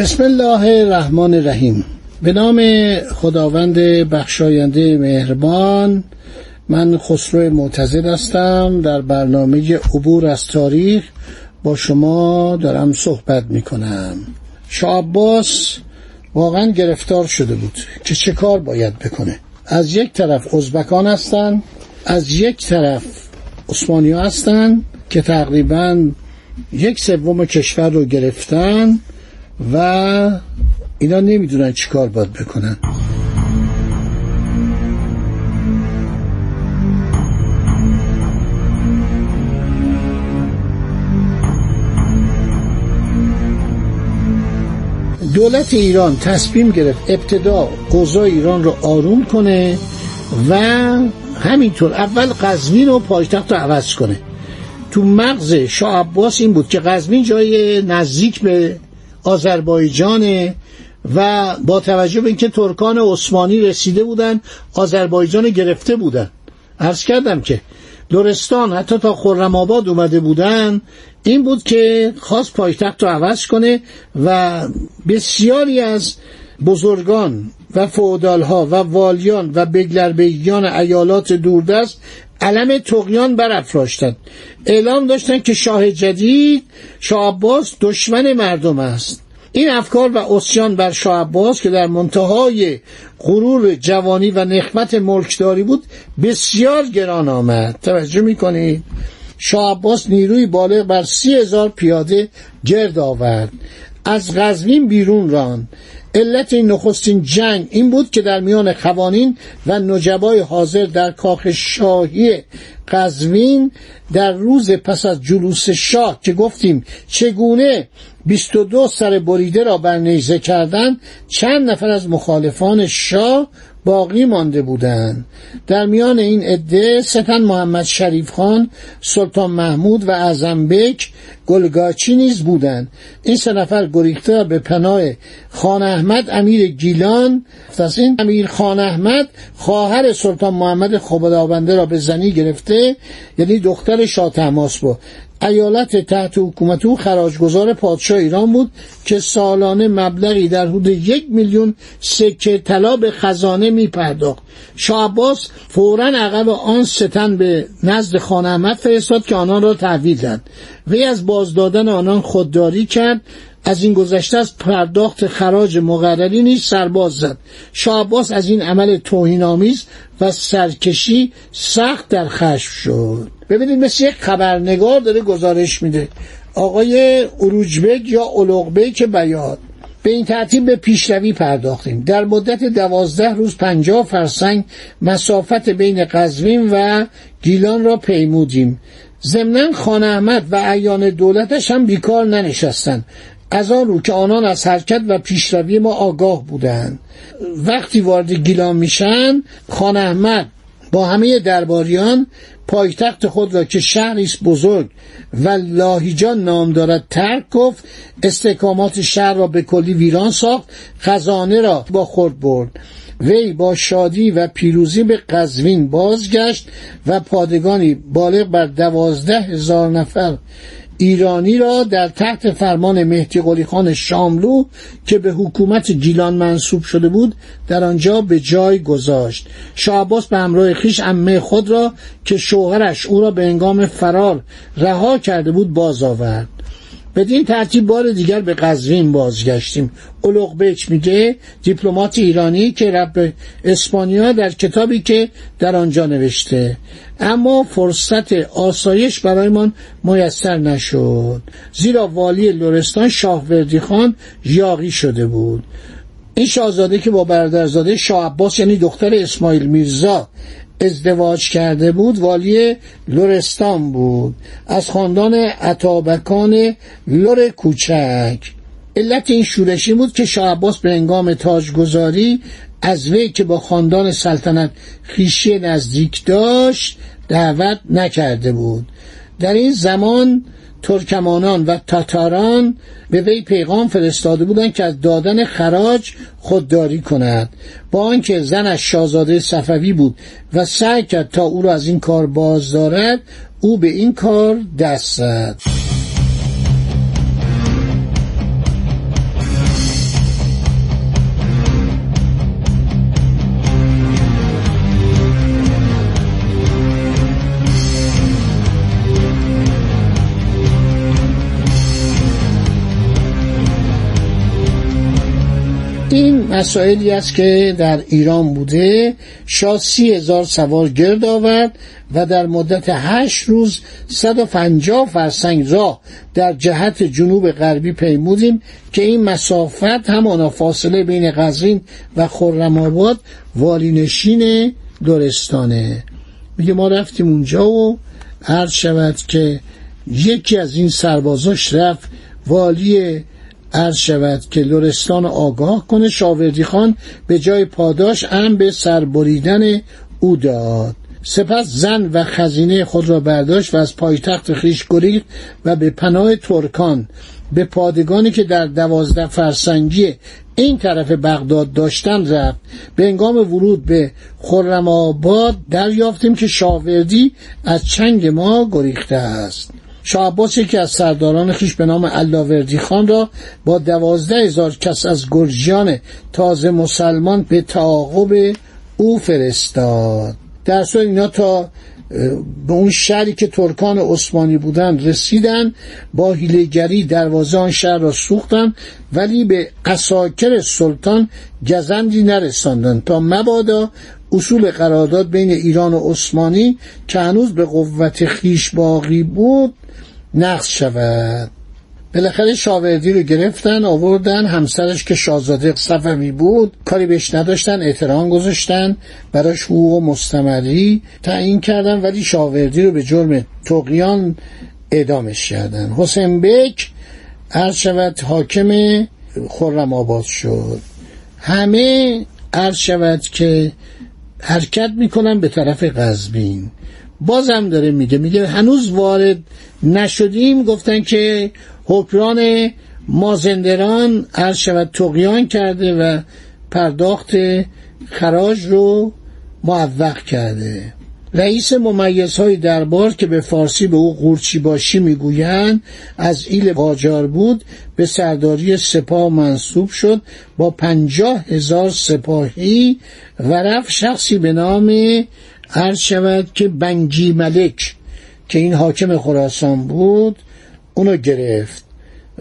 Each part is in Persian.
بسم الله الرحمن الرحیم. به نام خداوند بخشاینده مهربان من خسرو معتزد هستم. در برنامه عبور از تاریخ با شما دارم صحبت می کنم شاه عباس واقعا گرفتار شده بود که چه کار باید بکنه. از یک طرف ازبکان هستن از یک طرف عثمانی هستن که تقریبا یک سوم کشور رو گرفتن. و اینا نمی‌دونن چی کار باید بکنن. دولت ایران تصمیم گرفت ابتدا قضا ایران رو آروم کنه و همینطور اول قزوین و پایتخت رو عوض کنه. تو مغز شاه عباس این بود که قزوین جای نزدیک به آذربایجان و با توجه به اینکه ترکان عثمانی رسیده بودن آذربایجان گرفته بودن. عرض کردم که لرستان حتی تا خرم آباد اومده بودن این بود که خواست پایتخت رو عوض کنه و بسیاری از بزرگان و فعودال ها و والیان و بگلربیگیان ایالات دوردست علم تقیان برافراشتند. اعلام داشتند که شاه جدید شاه عباس دشمن مردم است. این افکار و اسیان بر شاه عباس که در منتهای غرور جوانی و نخمت ملکداری بود بسیار گران آمد. توجه می‌کنید؟ شاه عباس نیروی بالغ بر سی هزار پیاده گرد آورد. از غزوین بیرون راند. علت این نخستین جنگ این بود که در میان خوانین و نجبای حاضر در کاخ شاهی قزوین در روز پس از جلوس شاه که گفتیم چگونه 22 سر بریده را بر نیزه کردند چند نفر از مخالفان شاه باقی مانده بودند. در میان این عده سپن محمد شریف خان سلطان محمود و اعظمبک گلگاچی نیز بودند. این سه نفر گریخته به پناه خان احمد امیر گیلان. پس این امیر خان احمد خواهر سلطان محمد خداونده را به زنی گرفته یعنی دختر شاه تماس بود ایالت تحت حکومت او خراجگزار پادشاه ایران بود که سالانه مبلغی در حدود یک میلیون سکه طلا به خزانه می پرداخت شاه عباس فورا عقب آن ستن به نزد خان احمد فرستاد که آنان را تحویل داد. وی از بازدادن آنان خودداری کرد. از این گذشته از پرداخت خراج مقرری نیز سرباز زد. شاه از این عمل توهینآمیز و سرکشی سخت در خشم شد. ببینید مثل یک خبرنگار داره گزارش میده. آقای اروجبک یا اولوغبک بیاد. به این ترتیب به پیشروی پرداختیم. در مدت دوازده روز پنجاه فرسنگ مسافت بین قزوین و گیلان را پیمودیم. ضمنا خان احمد و ایان دولتش هم بیکار ننشستند. از آن رو که آنان از حرکت و پیشروی ما آگاه بودند. وقتی وارد گیلان میشن خان احمد با همه درباریان پایتخت خود را که شهری بزرگ و لاهیجان نام دارد ترک گفت استحکامات شهر را به کلی ویران ساخت خزانه را با خود برد. وی با شادی و پیروزی به قزوین بازگشت و پادگانی بالغ بر دوازده هزار نفر ایرانی را در تحت فرمان مهدی قلی خان شاملو که به حکومت گیلان منصوب شده بود در آنجا به جای گذاشت. شاه به همراه خیش عمه خود را که شوهرش او را به انگام فرار رها کرده بود باز آورد. بدین ترتیب بار دیگر به قزوین بازگشتیم. اولوغ بک میگه دیپلمات ایرانی که رب اسپانیا در کتابی که در آنجا نوشته. اما فرصت آسایش برایمان میسر نشد. زیرا والی لرستان شاهوردی خان یاقی شده بود. این شاهزاده که با برادرزاده شاه عباس یعنی دختر اسماعیل میرزا ازدواج کرده بود والی لرستان بود. از خاندان عطابکان لور کوچک. علت این شورشی بود که شاه عباس به انگام تاجگذاری از وی که با خاندان سلطنت خیشی نزدیک داشت دعوت نکرده بود. در این زمان ترکمانان و تاتاران به وی پیغام فرستاده بودند که از دادن خراج خودداری کند. با آنکه زنش شاهزاده صفوی بود و سعی کرد تا او را از این کار باز دارد او به این کار دست زد. مسائلی است که در ایران بوده. شاه سی هزار سوار گرد آورد و در مدت هشت روز 150 فرسنگ راه در جهت جنوب غربی پیمودیم که این مسافت همانا فاصله بین قزوین و خرم آباد والینشین دورستانه میگه ما رفتیم اونجا و عرض شود که یکی از این سربازاش رفت والی عرض شود که لرستان آگاه کنه. شاوردی خان به جای پاداش ام به سربریدن او داد. سپس زن و خزینه خود را برداشت و از پایتخت خیش گریخت و به پناه ترکان به پادگانی که در دوازده فرسنگی این طرف بغداد داشتن رفت. به انگام ورود به خرم آباد دریافتیم که شاوردی از چنگ ما گریخته است. شاه عباس یکی از سرداران خیش به نام علاوردی خان را با دوازده هزار کس از گرجیان تازه مسلمان به تعاقب او فرستاد. در صورت اینا تا به اون شهری که ترکان عثمانی بودن رسیدن با هیلگری دروازه آن شهر را سوختن ولی به قساکر سلطان گزندی نرساندن. تا مبادا اصول قرارداد بین ایران و عثمانی که هنوز به قوت خیش باقی بود نقض شود. بالاخره شاوردی رو گرفتن آوردن همسرش که شاهزاده صفوی بود کاری بهش نداشتن احترام گذاشتن براش حقوق مستمری تعیین کردن ولی شاوردی رو به جرم تقیان اعدامش کردن. حسین بک عرض شود حاکم خرم آباد شد. همه عرض شود که حرکت می‌کنن به طرف قزبین بازم داره میگه میگه هنوز وارد نشدیم. گفتن که حکران مازندران عرض شود تقیان کرده و پرداخت خراج رو معوق کرده. رئیس ممیزهای دربار که به فارسی به او قورچی باشی می‌گویند از ایل قاجار بود به سرداری سپاه منصوب شد با پنجاه هزار سپاهی و رفت شخصی به نام عرض شود که بنجی ملک که این حاکم خراسان بود اونو گرفت.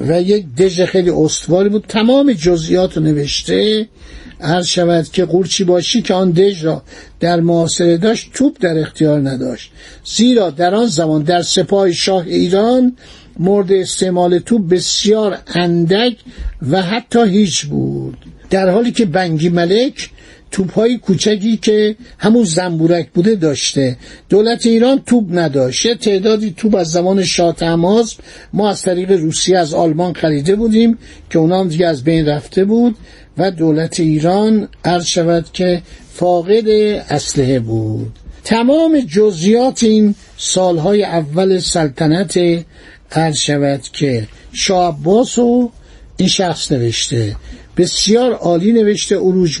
و یک دژ خیلی استواری بود تمام جزئیات نوشته هر شود که قورچی باشی که آن دژ را در معاصره داشت توپ در اختیار نداشت. زیرا در آن زمان در سپاه شاه ایران مورد استعمال توپ بسیار اندک و حتی هیچ بود. در حالی که بنگی ملک توپهای کوچکی که همون زنبورک بوده داشته. دولت ایران توپ نداشت. تعدادی توپ از زمان شاه تماز ما از طریق روسیه از آلمان خریده بودیم که اونا دیگه از بین رفته بود. و دولت ایران عرض شود که فاقد اسلحه بود. تمام جزیات این سالهای اول سلطنت عرض شود که شاه عباس و این شخص نوشته. بسیار عالی نوشته اروج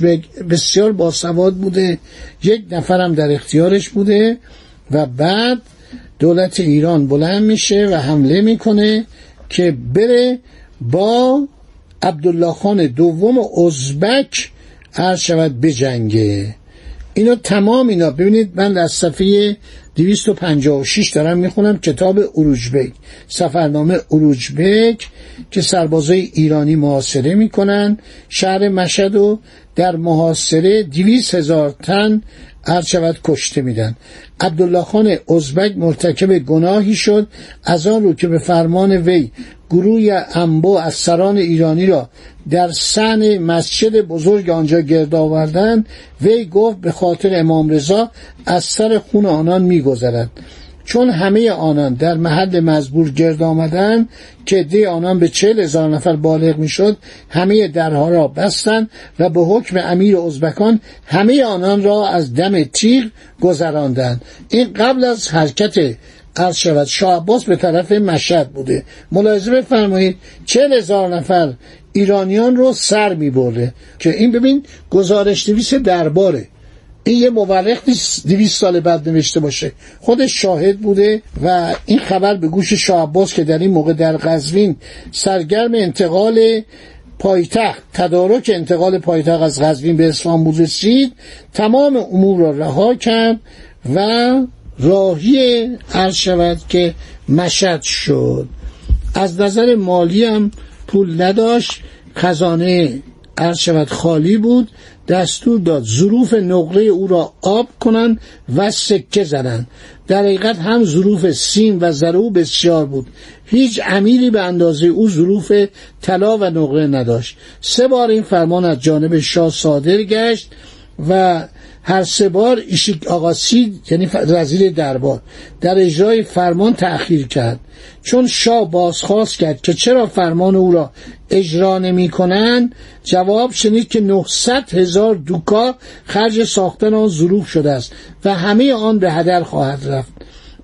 بسیار باسواد بوده. یک نفرم در اختیارش بوده و بعد دولت ایران بلند میشه و حمله می‌کنه که بره با عبدالله خان دوم ازبک عرض شود بجنگه اینا تمام اینا. ببینید من از صفحه 256 دارم می‌خونم کتاب اروجبک سفرنامه اروجبک که سربازای ایرانی محاصره می‌کنن. شهر مشهد و در محاصره 200 هزار تن هر شود کشته میدن. عبدالله خان ازبک مرتکب گناهی شد از آن رو که به فرمان وی گروه انبو از سران ایرانی را در سن مسجد بزرگ آنجا گرد آوردند وی گفت به خاطر امام رضا از سر خون آنان میگذرد. چون همه آنان در محل مزبور گرد آمدند که دی آنان به چهل هزار نفر بالغ می‌شد همه درها را بستند و به حکم امیر ازبکان همه آنان را از دم تیغ گذراندند. این قبل از حرکت عرض شود. شاه عباس به طرف مشهد بوده. ملاحظه بفرمایید چهل هزار نفر ایرانیان رو سر می برده که این ببین گزارش نویس درباره. این یه مورخ نیست دویست سال بعد نوشته باشه. خودش شاهد بوده و این خبر به گوش شاه عباس که در این موقع در قزوین سرگرم انتقال پایتخت تدارک انتقال پایتخت از قزوین به اصفهان رسید تمام امور را رها کرد و راهی عرض شود که مشد شد. از نظر مالی هم پول نداشت خزانه عرض شود خالی بود دستور داد ظروف نقره او را آب کنند و سکه زنند در حقیقت هم ظروف سیم و زرو بسیار بود. هیچ امیری به اندازه او ظروف طلا و نقره نداشت. سه بار این فرمان از جانب شاه صادر گشت و هر سه بار ایشیک آقاسی یعنی وزیر دربار در اجرای فرمان تأخیر کرد. چون شاه بازخواست کرد که چرا فرمان او را اجرا نمی کنن جواب شنید که 900 هزار دوکا خرج ساختن آن ظروف شده است و همه آن به هدر خواهد رفت.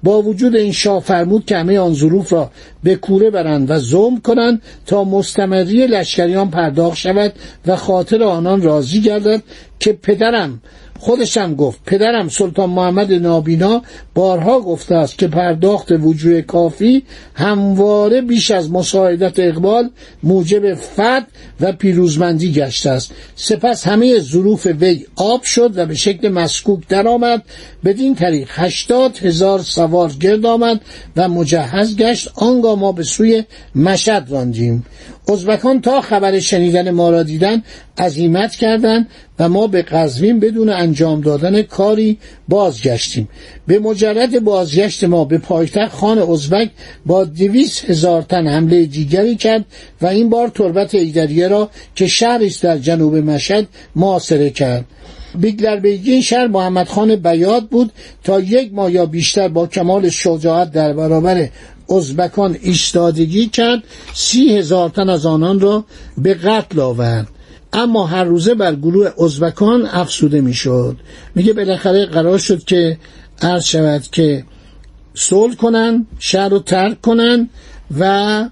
با وجود این شاه فرمود که همه آن ظروف را به کوره برند و زوم کنند تا مستمری لشکریان پرداخت شود و خاطر آنان راضی گردد که پدرم خودشم گفت پدرم سلطان محمد نابینا بارها گفته است که پرداخت وجوه کافی همواره بیش از مساعدت اقبال موجب فت و پیروزمندی گشته است. سپس همه ظروف وی آب شد و به شکل مسکوک درآمد. بدین طریق هشتاد هزار سوار گرد آمد و مجهز گشت. آنگاه ما به سوی مشد راندیم. ازبکان تا خبر شنیدن ما را دیدن عزیمت کردند و ما به قزوین بدون انجام دادن کاری بازگشتیم. به مجرد بازگشت ما به پایتخت خان ازبک با دویست هزار تن حمله دیگری کرد و این بار تربت ایدریه را که شهری است در جنوب مشهد معاصره کرد. بیگلر بیگی این شهر محمد خان بیاد بود تا یک ماه یا بیشتر با کمال شجاعت در برابر ازبکان ایستادگی کرد سی هزار تن از آنان را به قتل آورد. اما هر روزه بر گروه ازبکان افسوده می‌شد. میگه بالاخره قرار شد که عرض شود که صلح کنن شهر رو ترک کنن و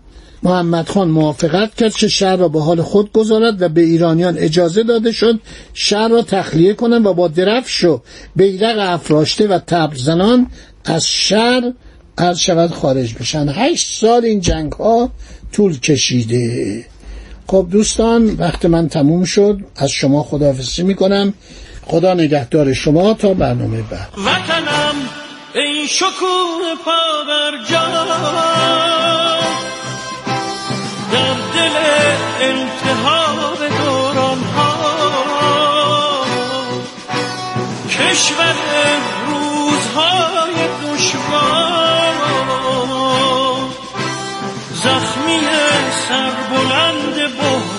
محمد خان موافقت کرد که شهر را به حال خود گذارد و به ایرانیان اجازه داده شد شهر را تخلیه کنند و با درفش و بیرق افراشته و تبر زنان از شهر عرض شود خارج بشن. هشت سال این جنگ ها طول کشیده. خب دوستان وقت من تموم شد. از شما خداحافظی می‌کنم. خدا نگهدار شما تا برنامه بعد. وطنم ای شکوه بر در دل التهاب دوران ها کشور روزهای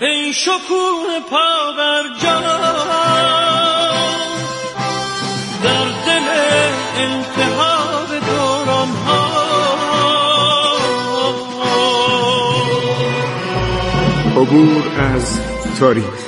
ای شکوه پا بر جان. در دل التهاب دوران ها. عبور از تاریخ.